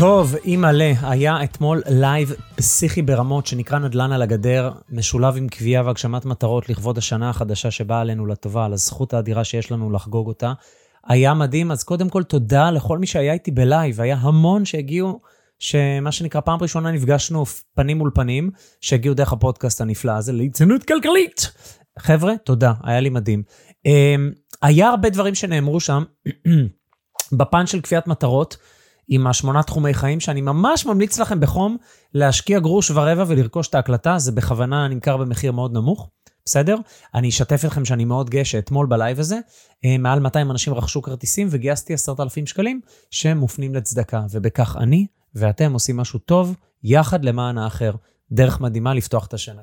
טוב, אימא'לה, היה אתמול לייב פסיכי ברמות שנקרא נדל"ן על הגדר, משולב עם קביעה והגשמת מטרות לכבוד השנה החדשה שבאה עלינו לטובה, על הזכות האדירה שיש לנו לחגוג אותה. היה מדהים, אז קודם כל תודה לכל מי שהיה איתי בלייב, היה המון שהגיעו, שמה שנקרא פעם ראשונה נפגשנו פנים מול פנים, שהגיעו דרך הפודקאסט הנפלא הזה למצוינות כלכלית. חבר'ה, תודה, היה לי מדהים. אמ, היה הרבה דברים שנאמרו שם, בפן של קביעת מטרות, עם השמונה תחומי חיים, שאני ממש ממליץ לכם בחום להשקיע גרוש ורבע ולרכוש את ההקלטה, זה בכוונה נמכר במחיר מאוד נמוך, בסדר? אני אשתף אתכם שאני מאוד גאה שאתמול בלייב הזה, אה, מעל 200 אנשים רכשו כרטיסים וגייסתי 10,000 שקלים שמופנים לצדקה, ובכך אני ואתם עושים משהו טוב יחד למען האחר. דרך מדהימה לפתוח את השנה.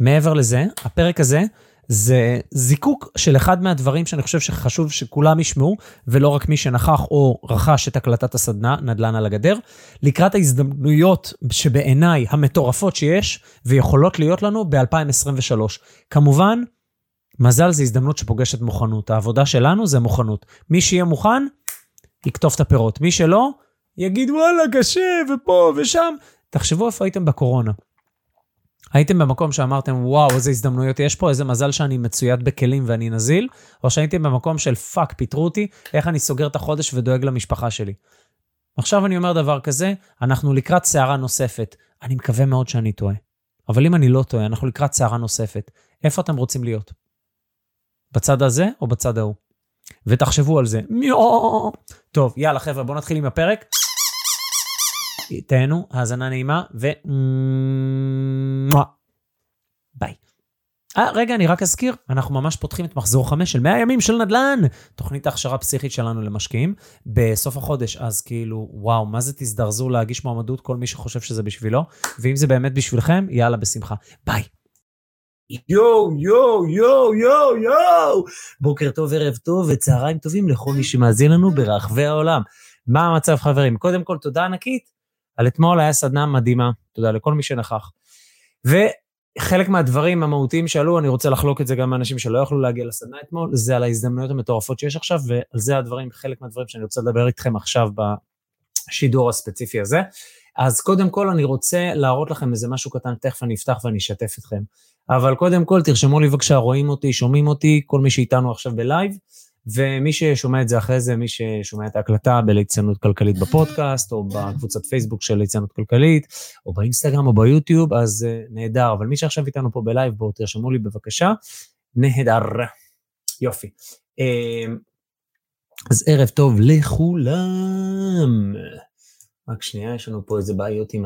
מעבר לזה, הפרק הזה זה זיקוק של אחד מהדברים שאני חושב שחשוב שכולם ישמעו, ולא רק מי שנכח או רכש את הקלטת הסדנה, נדל"ן על הגדר, לקראת ההזדמנויות שבעיניי המטורפות שיש ויכולות להיות לנו ב-2023. כמובן, מזל זה הזדמנות שפוגשת מוכנות. העבודה שלנו זה מוכנות. מי שיהיה מוכן, יקטוף את הפירות. מי שלא, יגיד וואלה, קשה, ופה ושם. תחשבו איפה הייתם בקורונה. הייתם במקום שאמרתם, וואו, איזה הזדמנויות יש פה, איזה מזל שאני מצויד בכלים ואני נזיל, או שהייתם במקום של fuck, פיטרו אותי, איך אני סוגר את החודש ודואג למשפחה שלי. עכשיו אני אומר דבר כזה, אנחנו לקראת סערה נוספת. אני מקווה מאוד שאני טועה. אבל אם אני לא טועה, אנחנו לקראת סערה נוספת. איפה אתם רוצים להיות? בצד הזה או בצד ההוא? ותחשבו על זה. טוב, יאללה חבר'ה, בואו נתחיל עם הפרק. תהנו, האזנה נעימה, ו... ביי. אה, רגע, אני רק אזכיר, אנחנו ממש פותחים את מחזור 5 של 100 ימים של נדל"ן, תוכנית ההכשרה הפסיכית שלנו למשקיעים, בסוף החודש, אז כאילו, וואו, מה זה תזדרזו להגיש מועמדות כל מי שחושב שזה בשבילו, ואם זה באמת בשבילכם, יאללה, בשמחה. ביי. יואו, יואו, יואו, יואו, יואו. בוקר טוב, ערב טוב וצהריים טובים לכל מי שמאזין לנו ברחבי העולם. מה המצב, חברים? קודם כל, תודה ענקית על אתמול היה סדנה מדהימה, תודה לכל מי שנכח. וחלק מהדברים המהותיים שעלו, אני רוצה לחלוק את זה גם מאנשים שלא יכלו להגיע לסדנה אתמול, זה על ההזדמנויות המטורפות שיש עכשיו, ועל זה הדברים, חלק מהדברים שאני רוצה לדבר איתכם עכשיו בשידור הספציפי הזה. אז קודם כל אני רוצה להראות לכם איזה משהו קטן, תכף אני אפתח ואני אשתף אתכם. אבל קודם כל, תרשמו לי בבקשה, רואים אותי, שומעים אותי, כל מי שאיתנו עכשיו בלייב. ומי ששומע את זה אחרי זה, מי ששומע את ההקלטה בליצנות כלכלית בפודקאסט, או בקבוצת פייסבוק של ליצנות כלכלית, או באינסטגרם או ביוטיוב, אז uh, נהדר. אבל מי שעכשיו איתנו פה בלייב, בואו תרשמו לי בבקשה. נהדר. יופי. Uh, אז ערב טוב לכולם. רק שנייה, יש לנו פה איזה בעיות עם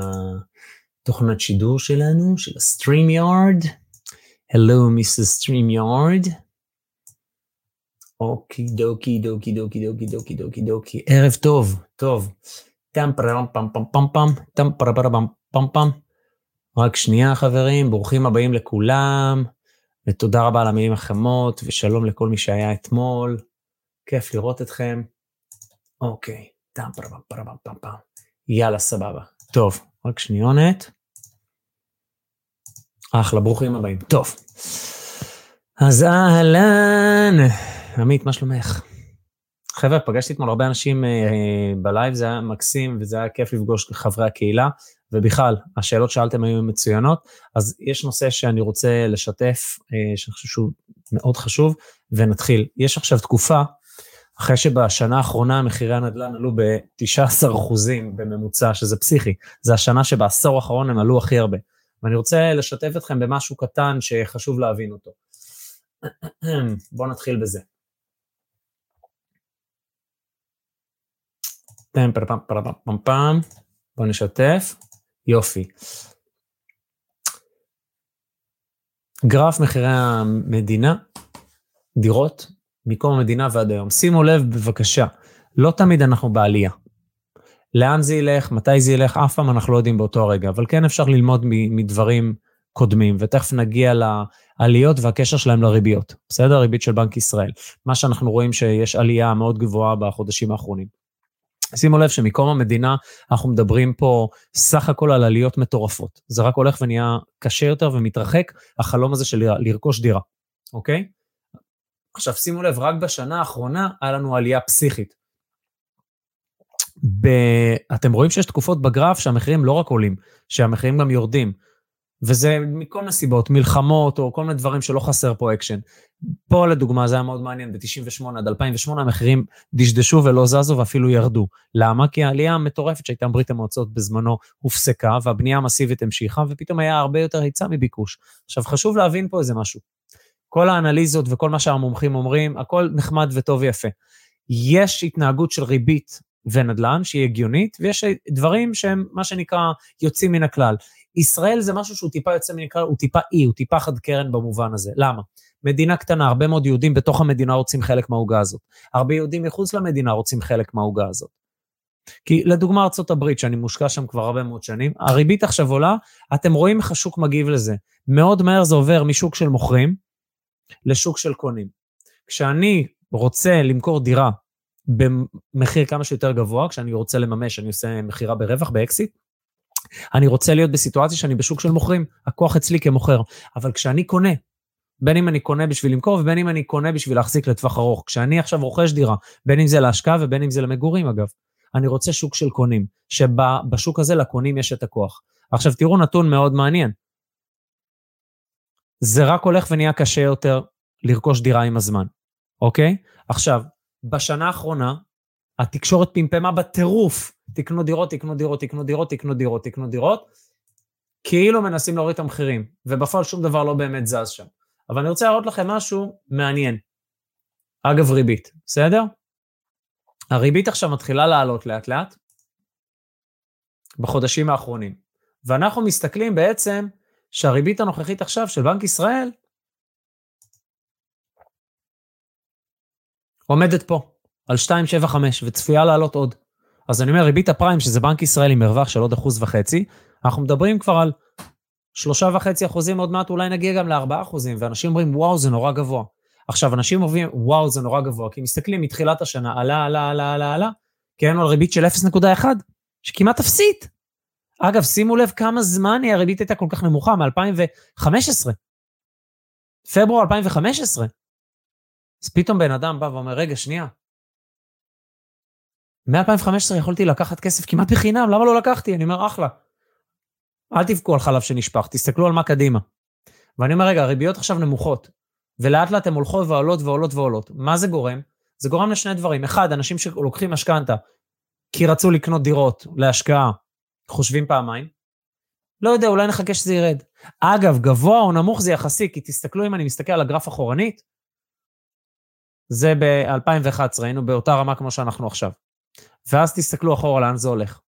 התוכנת שידור שלנו, של ה-StreamYard. Hello, Mrs. StreamYard. okey dokey dokey dokey dokey dokey dokey dokey. ערב טוב, טוב. טם פרם פם פם פם פם, טם פרם פם פם. רק שנייה חברים, ברוכים הבאים לכולם, ותודה רבה על המילים החמות, ושלום לכל מי שהיה אתמול. כיף לראות אתכם. אוקיי, טם פרם פרם פם פם. יאללה, סבבה. טוב, רק שניונת. אחלה, ברוכים הבאים. טוב. אז אהלן. עמית, מה שלומך? חבר'ה, פגשתי אתמול הרבה אנשים אה, בלייב, זה היה מקסים וזה היה כיף לפגוש חברי הקהילה, ובכלל, השאלות שאלתם היו מצוינות, אז יש נושא שאני רוצה לשתף, אה, שאני חושב שהוא מאוד חשוב, ונתחיל. יש עכשיו תקופה, אחרי שבשנה האחרונה מחירי הנדל"ן עלו ב-19% בממוצע, שזה פסיכי. זה השנה שבעשור האחרון הם עלו הכי הרבה. ואני רוצה לשתף אתכם במשהו קטן שחשוב להבין אותו. בואו נתחיל בזה. טם פם פם פם פם פם, בואו נשתף. יופי. גרף מחירי המדינה, דירות, מקום המדינה ועד היום. שימו לב בבקשה, לא תמיד אנחנו בעלייה. לאן זה ילך, מתי זה ילך, אף פעם אנחנו לא יודעים באותו הרגע, אבל כן אפשר ללמוד מדברים קודמים, ותכף נגיע לעליות והקשר שלהם לריביות. בסדר? ריבית של בנק ישראל. מה שאנחנו רואים שיש עלייה מאוד גבוהה בחודשים האחרונים. שימו לב שמקום המדינה אנחנו מדברים פה סך הכל על עליות מטורפות. זה רק הולך ונהיה קשה יותר ומתרחק, החלום הזה של לרכוש דירה, אוקיי? עכשיו שימו לב, רק בשנה האחרונה היה לנו עלייה פסיכית. ב... אתם רואים שיש תקופות בגרף שהמחירים לא רק עולים, שהמחירים גם יורדים. וזה מכל מיני סיבות, מלחמות או כל מיני דברים שלא חסר פה אקשן. פה לדוגמה זה היה מאוד מעניין, ב-98 עד 2008 המחירים דשדשו ולא זזו ואפילו ירדו. למה? כי העלייה המטורפת שהייתה בברית המועצות בזמנו הופסקה והבנייה המסיבית המשיכה ופתאום היה הרבה יותר היצע מביקוש. עכשיו חשוב להבין פה איזה משהו. כל האנליזות וכל מה שהמומחים אומרים, הכל נחמד וטוב ויפה. יש התנהגות של ריבית ונדל"ן שהיא הגיונית, ויש דברים שהם מה שנקרא יוצאים מן הכלל. ישראל זה משהו שהוא טיפה יוצא הכלל, הוא טיפה אי, הוא טיפה חד קרן במובן הזה. למה? מדינה קטנה, הרבה מאוד יהודים בתוך המדינה רוצים חלק מהעוגה הזאת. הרבה יהודים מחוץ למדינה רוצים חלק מהעוגה הזאת. כי לדוגמה ארה"ב, שאני מושקע שם כבר הרבה מאוד שנים, הריבית עכשיו עולה, אתם רואים איך השוק מגיב לזה. מאוד מהר זה עובר משוק של מוכרים לשוק של קונים. כשאני רוצה למכור דירה במחיר כמה שיותר גבוה, כשאני רוצה לממש, אני עושה מכירה ברווח, באקסיט, אני רוצה להיות בסיטואציה שאני בשוק של מוכרים, הכוח אצלי כמוכר. אבל כשאני קונה, בין אם אני קונה בשביל למכור ובין אם אני קונה בשביל להחזיק לטווח ארוך, כשאני עכשיו רוכש דירה, בין אם זה להשקעה ובין אם זה למגורים אגב, אני רוצה שוק של קונים, שבשוק הזה לקונים יש את הכוח. עכשיו תראו נתון מאוד מעניין. זה רק הולך ונהיה קשה יותר לרכוש דירה עם הזמן, אוקיי? עכשיו, בשנה האחרונה, התקשורת פמפמה בטירוף, תקנו דירות, תקנו דירות, תקנו דירות, תקנו דירות, תקנו דירות, כאילו מנסים להוריד את המחירים, ובפועל שום דבר לא באמת זז שם. אבל אני רוצה להראות לכם משהו מעניין. אגב ריבית, בסדר? הריבית עכשיו מתחילה לעלות לאט לאט, בחודשים האחרונים. ואנחנו מסתכלים בעצם שהריבית הנוכחית עכשיו של בנק ישראל עומדת פה, על 2.75, וצפויה לעלות עוד. אז אני אומר, ריבית הפריים, שזה בנק ישראל עם מרווח של עוד אחוז וחצי, אנחנו מדברים כבר על שלושה וחצי אחוזים, עוד מעט אולי נגיע גם לארבעה אחוזים, ואנשים אומרים, וואו, זה נורא גבוה. עכשיו, אנשים אומרים, וואו, זה נורא גבוה, כי מסתכלים מתחילת השנה, עלה, עלה, עלה, עלה, עלה, כי היינו על ריבית של 0.1, שכמעט אפסית. אגב, שימו לב כמה זמן הריבית הייתה כל כך נמוכה, מ-2015. פברואר 2015. אז פתאום בן אדם בא ואומר, רגע, שנייה. מ-2015 יכולתי לקחת כסף כמעט בחינם, למה לא לקחתי? אני אומר, אחלה. אל תבכו על חלב שנשפך, תסתכלו על מה קדימה. ואני אומר, רגע, הריביות עכשיו נמוכות, ולאט לאט הן הולכות ועולות ועולות ועולות. מה זה גורם? זה גורם לשני דברים. אחד, אנשים שלוקחים משכנתה כי רצו לקנות דירות להשקעה, חושבים פעמיים. לא יודע, אולי נחכה שזה ירד. אגב, גבוה או נמוך זה יחסי, כי תסתכלו אם אני מסתכל על הגרף אחורנית, זה ב-2011, היינו באותה רמה כמו שאנחנו עכשיו. ואז תסתכלו אחורה לאן זה הולך.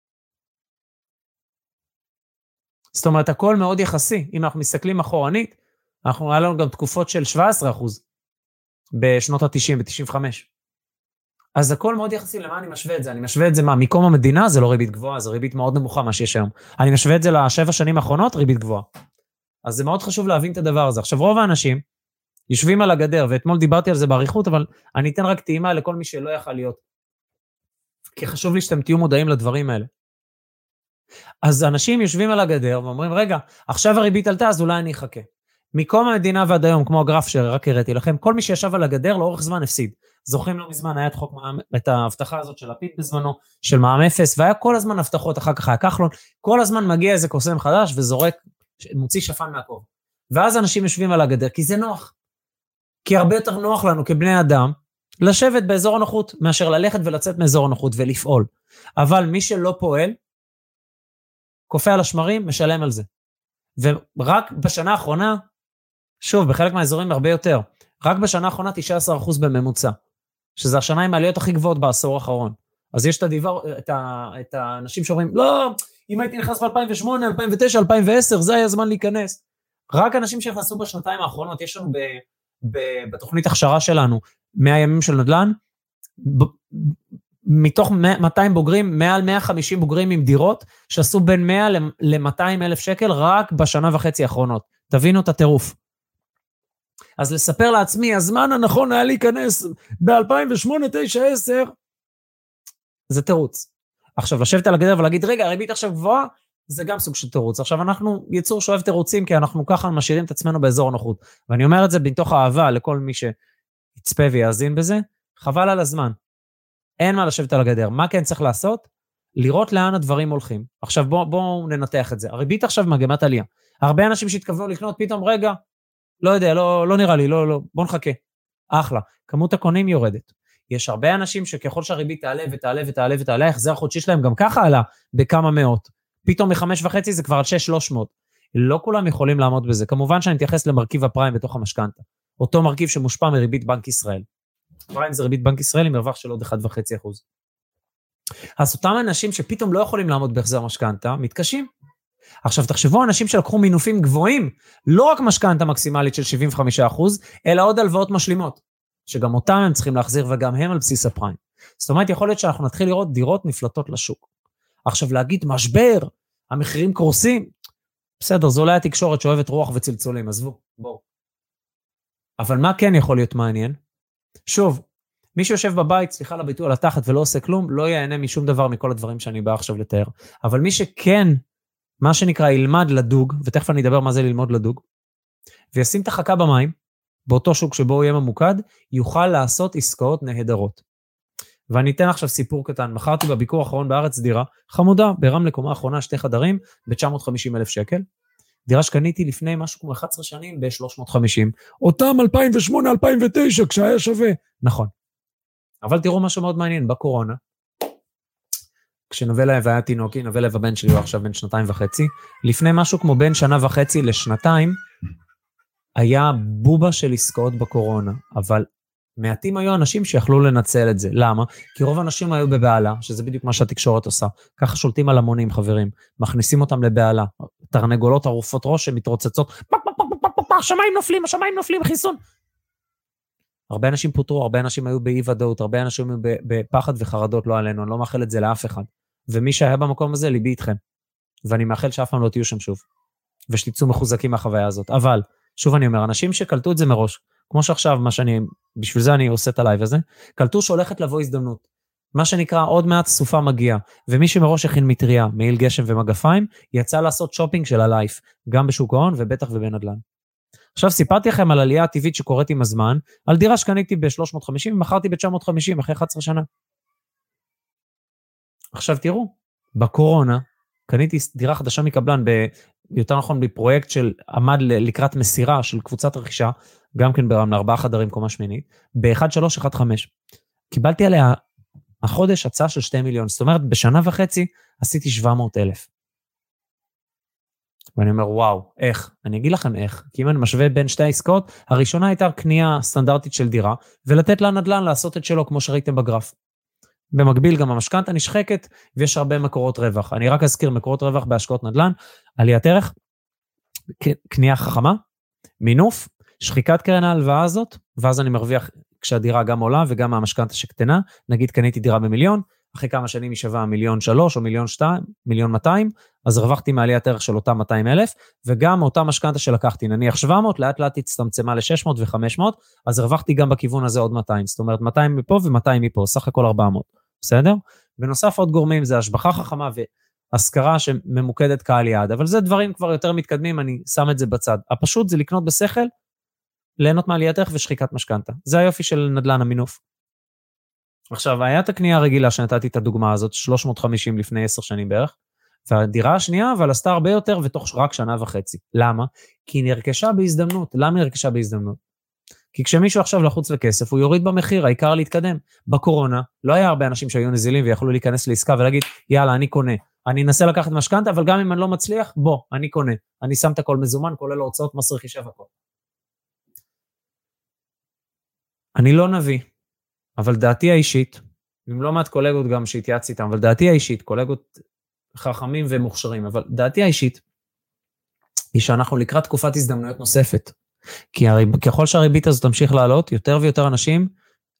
זאת אומרת, הכל מאוד יחסי. אם אנחנו מסתכלים אחורנית, אנחנו, היה לנו גם תקופות של 17 אחוז בשנות ה-90 ב-95. אז הכל מאוד יחסי, למה אני משווה את זה? אני משווה את זה מה, מקום המדינה זה לא ריבית גבוהה, זה ריבית מאוד נמוכה מה שיש היום. אני משווה את זה לשבע שנים האחרונות, ריבית גבוהה. אז זה מאוד חשוב להבין את הדבר הזה. עכשיו, רוב האנשים יושבים על הגדר, ואתמול דיברתי על זה באריכות, אבל אני אתן רק טעימה לכל מי שלא יכל להיות. כי חשוב לי שאתם תהיו מודעים לדברים האלה. אז אנשים יושבים על הגדר ואומרים, רגע, עכשיו הריבית עלתה, אז אולי אני אחכה. מקום המדינה ועד היום, כמו הגרף שרק הראיתי לכם, כל מי שישב על הגדר לאורך זמן הפסיד. זוכרים לא מזמן, היה את חוק מע"מ, את ההבטחה הזאת של לפיד בזמנו, של מע"מ אפס, והיה כל הזמן הבטחות, אחר כך היה כחלון, כל הזמן מגיע איזה קוסם חדש וזורק, מוציא שפן מהכובע. ואז אנשים יושבים על הגדר, כי זה נוח. כי הרבה יותר נוח לנו כבני אדם לשבת באזור הנוחות, מאשר ללכת ולצאת מאזור הנוחות ולפעול. אבל מי שלא פועל, קופא על השמרים, משלם על זה. ורק בשנה האחרונה, שוב, בחלק מהאזורים הרבה יותר, רק בשנה האחרונה 19% בממוצע, שזה השנה עם העליות הכי גבוהות בעשור האחרון. אז יש את, הדיבר, את, ה, את האנשים שאומרים, לא, אם הייתי נכנס ב-2008, 2009, 2010, זה היה זמן להיכנס. רק אנשים שנכנסו בשנתיים האחרונות, יש לנו בתוכנית הכשרה שלנו 100 ימים של נדל"ן, ב, מתוך 200 בוגרים, מעל 150 בוגרים עם דירות, שעשו בין 100 ל-200 אלף שקל רק בשנה וחצי האחרונות. תבינו את הטירוף. אז לספר לעצמי, הזמן הנכון היה להיכנס ב-2008, 2009, 2010, זה תירוץ. עכשיו, לשבת על הגדר ולהגיד, רגע, הריבית עכשיו גבוהה, זה גם סוג של תירוץ. עכשיו, אנחנו יצור שאוהב תירוצים, כי אנחנו ככה משאירים את עצמנו באזור הנוחות. ואני אומר את זה מתוך אהבה לכל מי שיצפה ויאזין בזה, חבל על הזמן. אין מה לשבת על הגדר. מה כן צריך לעשות? לראות לאן הדברים הולכים. עכשיו, בואו בוא ננתח את זה. הריבית עכשיו מגמת עלייה. הרבה אנשים שהתכוונו לקנות, פתאום, רגע, לא יודע, לא, לא נראה לי, לא, לא, בוא נחכה. אחלה. כמות הקונים יורדת. יש הרבה אנשים שככל שהריבית תעלה ותעלה ותעלה ותעלה, ההחזר החודשי שלהם גם ככה עלה בכמה מאות. פתאום מחמש וחצי זה כבר על שש שלוש מאות. לא כולם יכולים לעמוד בזה. כמובן שאני מתייחס למרכיב הפריים בתוך המשכנתה. אותו מרכיב שמושפע מריבית בנק ישראל. פריים זה ריבית בנק ישראל עם מרווח של עוד 1.5%. אז אותם אנשים שפתאום לא יכולים לעמוד בהחזר משכנתה, מתקשים. עכשיו, תחשבו אנשים שלקחו מינופים גבוהים, לא רק משכנתה מקסימלית של 75%, אלא עוד הלוואות משלימות, שגם אותם הם צריכים להחזיר וגם הם על בסיס הפריים. זאת אומרת, יכול להיות שאנחנו נתחיל לראות דירות נפלטות לשוק. עכשיו, להגיד משבר, המחירים קורסים, בסדר, זו אולי התקשורת שאוהבת רוח וצלצולים, עזבו, בואו. אבל מה כן יכול להיות מעניין? שוב, מי שיושב בבית, סליחה על הביטוי, על התחת ולא עושה כלום, לא ייהנה משום דבר מכל הדברים שאני בא עכשיו לתאר. אבל מי שכן, מה שנקרא, ילמד לדוג, ותכף אני אדבר מה זה ללמוד לדוג, וישים את החכה במים, באותו שוק שבו הוא יהיה ממוקד, יוכל לעשות עסקאות נהדרות. ואני אתן עכשיו סיפור קטן. מכרתי בביקור האחרון בארץ דירה, חמודה, ברמלה קומה אחרונה, שתי חדרים, ב-950 אלף שקל. דירה שקניתי לפני משהו כמו 11 שנים ב-350. אותם 2008-2009, כשהיה שווה. נכון. אבל תראו משהו מאוד מעניין, בקורונה, כשנווה לב היה תינוקי, נווה לב הבן שלי הוא עכשיו בן שנתיים וחצי, לפני משהו כמו בין שנה וחצי לשנתיים, היה בובה של עסקאות בקורונה, אבל מעטים היו אנשים שיכלו לנצל את זה. למה? כי רוב האנשים היו בבהלה, שזה בדיוק מה שהתקשורת עושה. ככה שולטים על המונים, חברים. מכניסים אותם לבהלה. תרנגולות ערופות ראש שמתרוצצות, השמיים נופלים, השמיים נופלים, חיסון. הרבה אנשים פוטרו, הרבה אנשים היו באי-ודאות, הרבה אנשים היו בפחד וחרדות, לא עלינו, אני לא מאחל את זה לאף אחד. ומי שהיה במקום הזה, ליבי איתכם. ואני מאחל שאף פעם לא תהיו שם שוב. ושתצאו מחוזקים מהחוויה הזאת. אבל, שוב אני אומר, אנשים שקלטו את זה מראש, כמו שעכשיו, מה שאני, בשביל זה אני עושה את הלייב הזה, קלטו שהולכת לבוא הזדמנות. מה שנקרא, עוד מעט סופה מגיעה, ומי שמראש הכין מטריה, מעיל גשם ומגפיים, יצא לעשות שופינג של ה life, גם בשוק ההון ובטח בנדל"ן. עכשיו, סיפרתי לכם על עלייה הטבעית שקורית עם הזמן, על דירה שקניתי ב-350 ומכרתי ב-950 אחרי 11 שנה. עכשיו תראו, בקורונה קניתי דירה חדשה מקבלן, יותר נכון בפרויקט של עמד לקראת מסירה של קבוצת רכישה, גם כן ברמלה, ארבעה חדרים קומה שמינית, ב-1315. קיבלתי עליה החודש הצעה של 2 מיליון, זאת אומרת, בשנה וחצי עשיתי 700 אלף. ואני אומר, וואו, איך? אני אגיד לכם איך. כי אם אני משווה בין שתי העסקאות, הראשונה הייתה קנייה סטנדרטית של דירה, ולתת לנדל"ן לעשות את שלו, כמו שראיתם בגרף. במקביל גם המשכנתה נשחקת, ויש הרבה מקורות רווח. אני רק אזכיר מקורות רווח בהשקעות נדל"ן, עליית ערך, קנייה חכמה, מינוף, שחיקת קרן ההלוואה הזאת, ואז אני מרוויח כשהדירה גם עולה וגם המשכנתה שקטנה. נגיד קניתי דירה במיליון, אחרי כמה שנים היא שווה מיליון שלוש או מיליון שתיים, מיליון מאתיים, אז הרווחתי מעליית ערך של אותם 200 אלף, וגם אותה משכנתה שלקחתי, נניח 700, לאט לאט הצטמצמה ל-600 ו-500, אז הרווחתי גם בכיוון הזה עוד 200, זאת אומרת 200 מפה ו-200 מפה, סך הכל 400, בסדר? בנוסף עוד גורמים זה השבחה חכמה והשכרה שממוקדת קהל יעד, אבל זה דברים כבר יותר מתקדמים, אני שם את זה בצד. הפשוט זה לקנות בשכל, ליהנות מעליית ערך ושחיקת משכנתה. זה היופי של נדל"ן המינוף. עכשיו, היה את הקנייה הרגילה שנתתי את הדוגמה הזאת, 350 לפני 10 שנים בערך, והדירה השנייה, אבל עשתה הרבה יותר ותוך רק שנה וחצי. למה? כי היא נרכשה בהזדמנות. למה היא נרכשה בהזדמנות? כי כשמישהו עכשיו לחוץ לכסף, הוא יוריד במחיר, העיקר להתקדם. בקורונה, לא היה הרבה אנשים שהיו נזילים ויכלו להיכנס לעסקה ולהגיד, יאללה, אני קונה. אני אנסה לקחת משכנתה, אבל גם אם אני לא מצליח, בוא, אני קונה. אני שם את הכל מזומן, כולל ההוצאות, מס רכישה והכל. אני לא נביא, אבל דעתי האישית, עם לא מעט קולגות גם שהתייעצתי איתם, אבל דעתי האישית, קולגות חכמים ומוכשרים, אבל דעתי האישית, היא שאנחנו לקראת תקופת הזדמנויות נוספת. כי הריב, ככל שהריבית הזאת תמשיך לעלות, יותר ויותר אנשים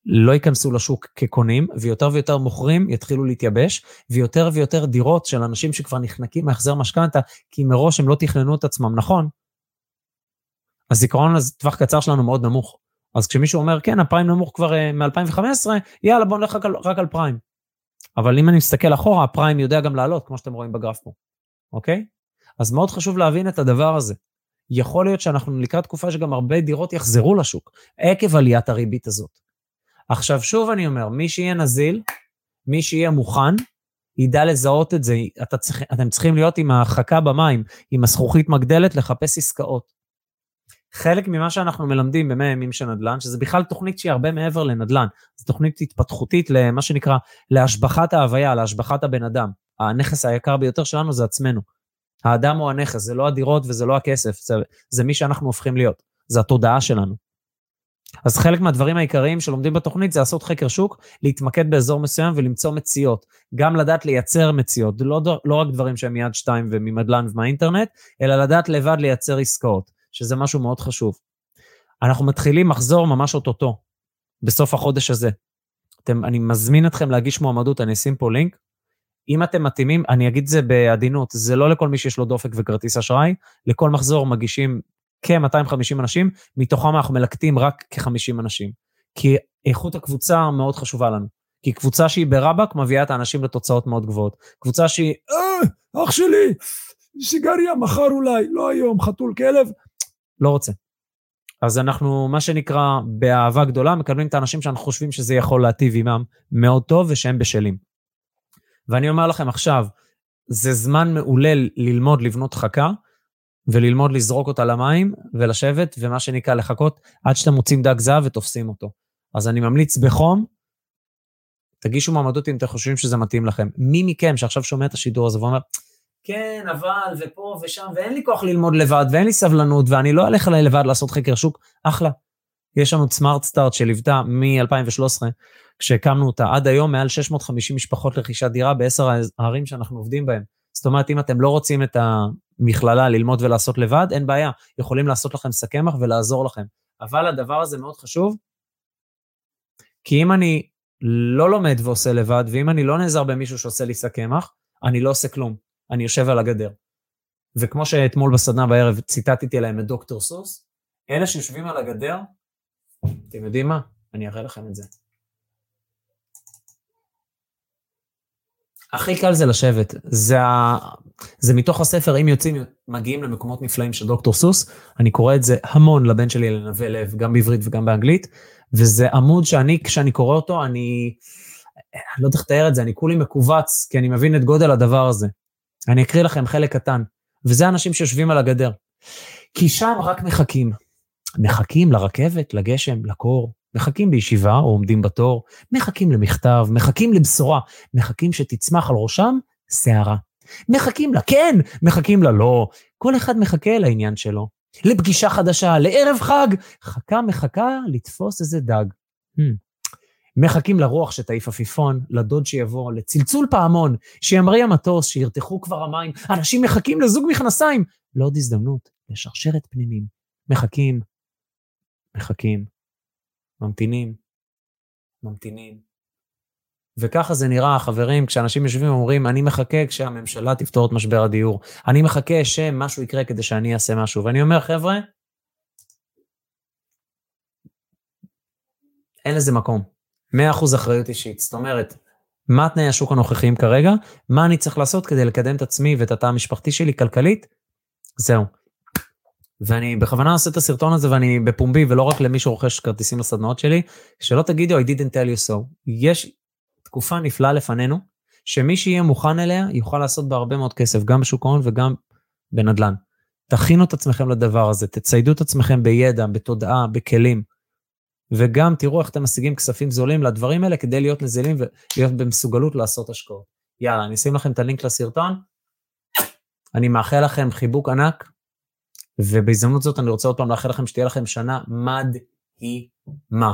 לא ייכנסו לשוק כקונים, ויותר ויותר מוכרים יתחילו להתייבש, ויותר ויותר דירות של אנשים שכבר נחנקים מהחזר משכנתה, כי מראש הם לא תכננו את עצמם נכון. הזיכרון לטווח קצר שלנו מאוד נמוך. אז כשמישהו אומר, כן, הפריים נמוך כבר uh, מ-2015, יאללה, בוא נלך רק על, רק על פריים. אבל אם אני מסתכל אחורה, הפריים יודע גם לעלות, כמו שאתם רואים בגרף פה, אוקיי? אז מאוד חשוב להבין את הדבר הזה. יכול להיות שאנחנו לקראת תקופה שגם הרבה דירות יחזרו לשוק, עקב עליית הריבית הזאת. עכשיו, שוב אני אומר, מי שיהיה נזיל, מי שיהיה מוכן, ידע לזהות את זה. אתה צריך, אתם צריכים להיות עם החכה במים, עם הזכוכית מגדלת, לחפש עסקאות. חלק ממה שאנחנו מלמדים במאה ימים של נדל"ן, שזה בכלל תוכנית שהיא הרבה מעבר לנדל"ן, זו תוכנית התפתחותית למה שנקרא, להשבחת ההוויה, להשבחת הבן אדם. הנכס היקר ביותר שלנו זה עצמנו. האדם הוא הנכס, זה לא הדירות וזה לא הכסף, זה, זה מי שאנחנו הופכים להיות, זה התודעה שלנו. אז חלק מהדברים העיקריים שלומדים בתוכנית זה לעשות חקר שוק, להתמקד באזור מסוים ולמצוא מציאות. גם לדעת לייצר מציאות, לא, לא רק דברים שהם מיד שתיים וממדלן ומהאינטרנט, אלא לדעת לבד לייצר עסקאות, שזה משהו מאוד חשוב. אנחנו מתחילים מחזור ממש אוטוטו, בסוף החודש הזה. אתם, אני מזמין אתכם להגיש מועמדות, אני אשים פה לינק. אם אתם מתאימים, אני אגיד את זה בעדינות, זה לא לכל מי שיש לו דופק וכרטיס אשראי, לכל מחזור מגישים כ-250 אנשים, מתוכם אנחנו מלקטים רק כ-50 אנשים. כי איכות הקבוצה מאוד חשובה לנו. כי קבוצה שהיא ברבאק מביאה את האנשים לתוצאות מאוד גבוהות. קבוצה שהיא, אה, אח שלי, סיגריה מחר אולי, לא היום, חתול כלב, לא רוצה. אז אנחנו, מה שנקרא, באהבה גדולה, מקבלים את האנשים שאנחנו חושבים שזה יכול להטיב עימם מאוד טוב ושהם בשלים. ואני אומר לכם עכשיו, זה זמן מעולה ללמוד לבנות חכה, וללמוד לזרוק אותה למים ולשבת, ומה שנקרא לחכות עד שאתם מוצאים דג זהב ותופסים אותו. אז אני ממליץ בחום, תגישו מועמדות אם אתם חושבים שזה מתאים לכם. מי מכם שעכשיו שומע את השידור הזה ואומר, כן, אבל, ופה ושם, ואין לי כוח ללמוד לבד, ואין לי סבלנות, ואני לא אלך אליי לבד לעשות חקר שוק, אחלה. יש לנו סמארט סטארט שליוותה מ-2013, כשהקמנו אותה עד היום, מעל 650 משפחות לרכישת דירה בעשר הערים שאנחנו עובדים בהן. זאת אומרת, אם אתם לא רוצים את המכללה ללמוד ולעשות לבד, אין בעיה, יכולים לעשות לכם סכמח ולעזור לכם. אבל הדבר הזה מאוד חשוב, כי אם אני לא לומד ועושה לבד, ואם אני לא נעזר במישהו שעושה לי סכמח, אני לא עושה כלום, אני יושב על הגדר. וכמו שאתמול בסדנה בערב ציטטתי להם את דוקטור סוס, אלה שיושבים על הגדר, אתם יודעים מה? אני אראה לכם את זה. הכי קל זה לשבת. זה. זה מתוך הספר, אם יוצאים, מגיעים למקומות נפלאים של דוקטור סוס, אני קורא את זה המון לבן שלי לנווה לב, גם בעברית וגם באנגלית, וזה עמוד שאני, כשאני קורא אותו, אני... אני לא איך לתאר את זה, אני כולי מכווץ, כי אני מבין את גודל הדבר הזה. אני אקריא לכם חלק קטן, וזה אנשים שיושבים על הגדר. כי שם רק מחכים. מחכים לרכבת, לגשם, לקור, מחכים בישיבה או עומדים בתור, מחכים למכתב, מחכים לבשורה, מחכים שתצמח על ראשם שערה. מחכים לה, כן, מחכים לה, לא. כל אחד מחכה לעניין שלו. לפגישה חדשה, לערב חג, חכה מחכה לתפוס איזה דג. Hmm. מחכים לרוח שתעיף עפיפון, לדוד שיבוא, לצלצול פעמון, שימריא המטוס, שירתחו כבר המים, אנשים מחכים לזוג מכנסיים. לעוד הזדמנות, לשרשרת פנינים. מחכים, מחכים, ממתינים, ממתינים. וככה זה נראה, חברים, כשאנשים יושבים ואומרים, אני מחכה כשהממשלה תפתור את משבר הדיור. אני מחכה שמשהו יקרה כדי שאני אעשה משהו. ואני אומר, חבר'ה, אין לזה מקום. 100% אחריות אישית. זאת אומרת, מה תנאי השוק הנוכחיים כרגע? מה אני צריך לעשות כדי לקדם את עצמי ואת התא המשפחתי שלי כלכלית? זהו. ואני בכוונה עושה את הסרטון הזה ואני בפומבי, ולא רק למי שרוכש כרטיסים לסדנאות שלי, שלא תגידו I didn't tell you so. יש תקופה נפלאה לפנינו, שמי שיהיה מוכן אליה יוכל לעשות בה הרבה מאוד כסף, גם בשוק ההון וגם בנדל"ן. תכינו את עצמכם לדבר הזה, תציידו את עצמכם בידע, בתודעה, בכלים. וגם תראו איך אתם משיגים כספים זולים לדברים האלה כדי להיות נזילים ולהיות במסוגלות לעשות השקעות. יאללה, אני אשים לכם את הלינק לסרטון. אני מאחל לכם חיבוק ענק, ובהזדמנות זאת אני רוצה עוד פעם לאחל לכם שתהיה לכם שנה מדהימה.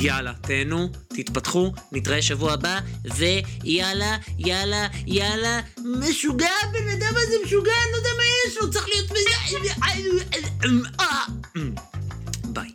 יאללה, תהנו, תתפתחו, נתראה שבוע הבא, ויאללה, יאללה, יאללה, משוגע הבן אדם הזה משוגע, אני לא יודע מה יש לו, צריך להיות... מזה... ביי.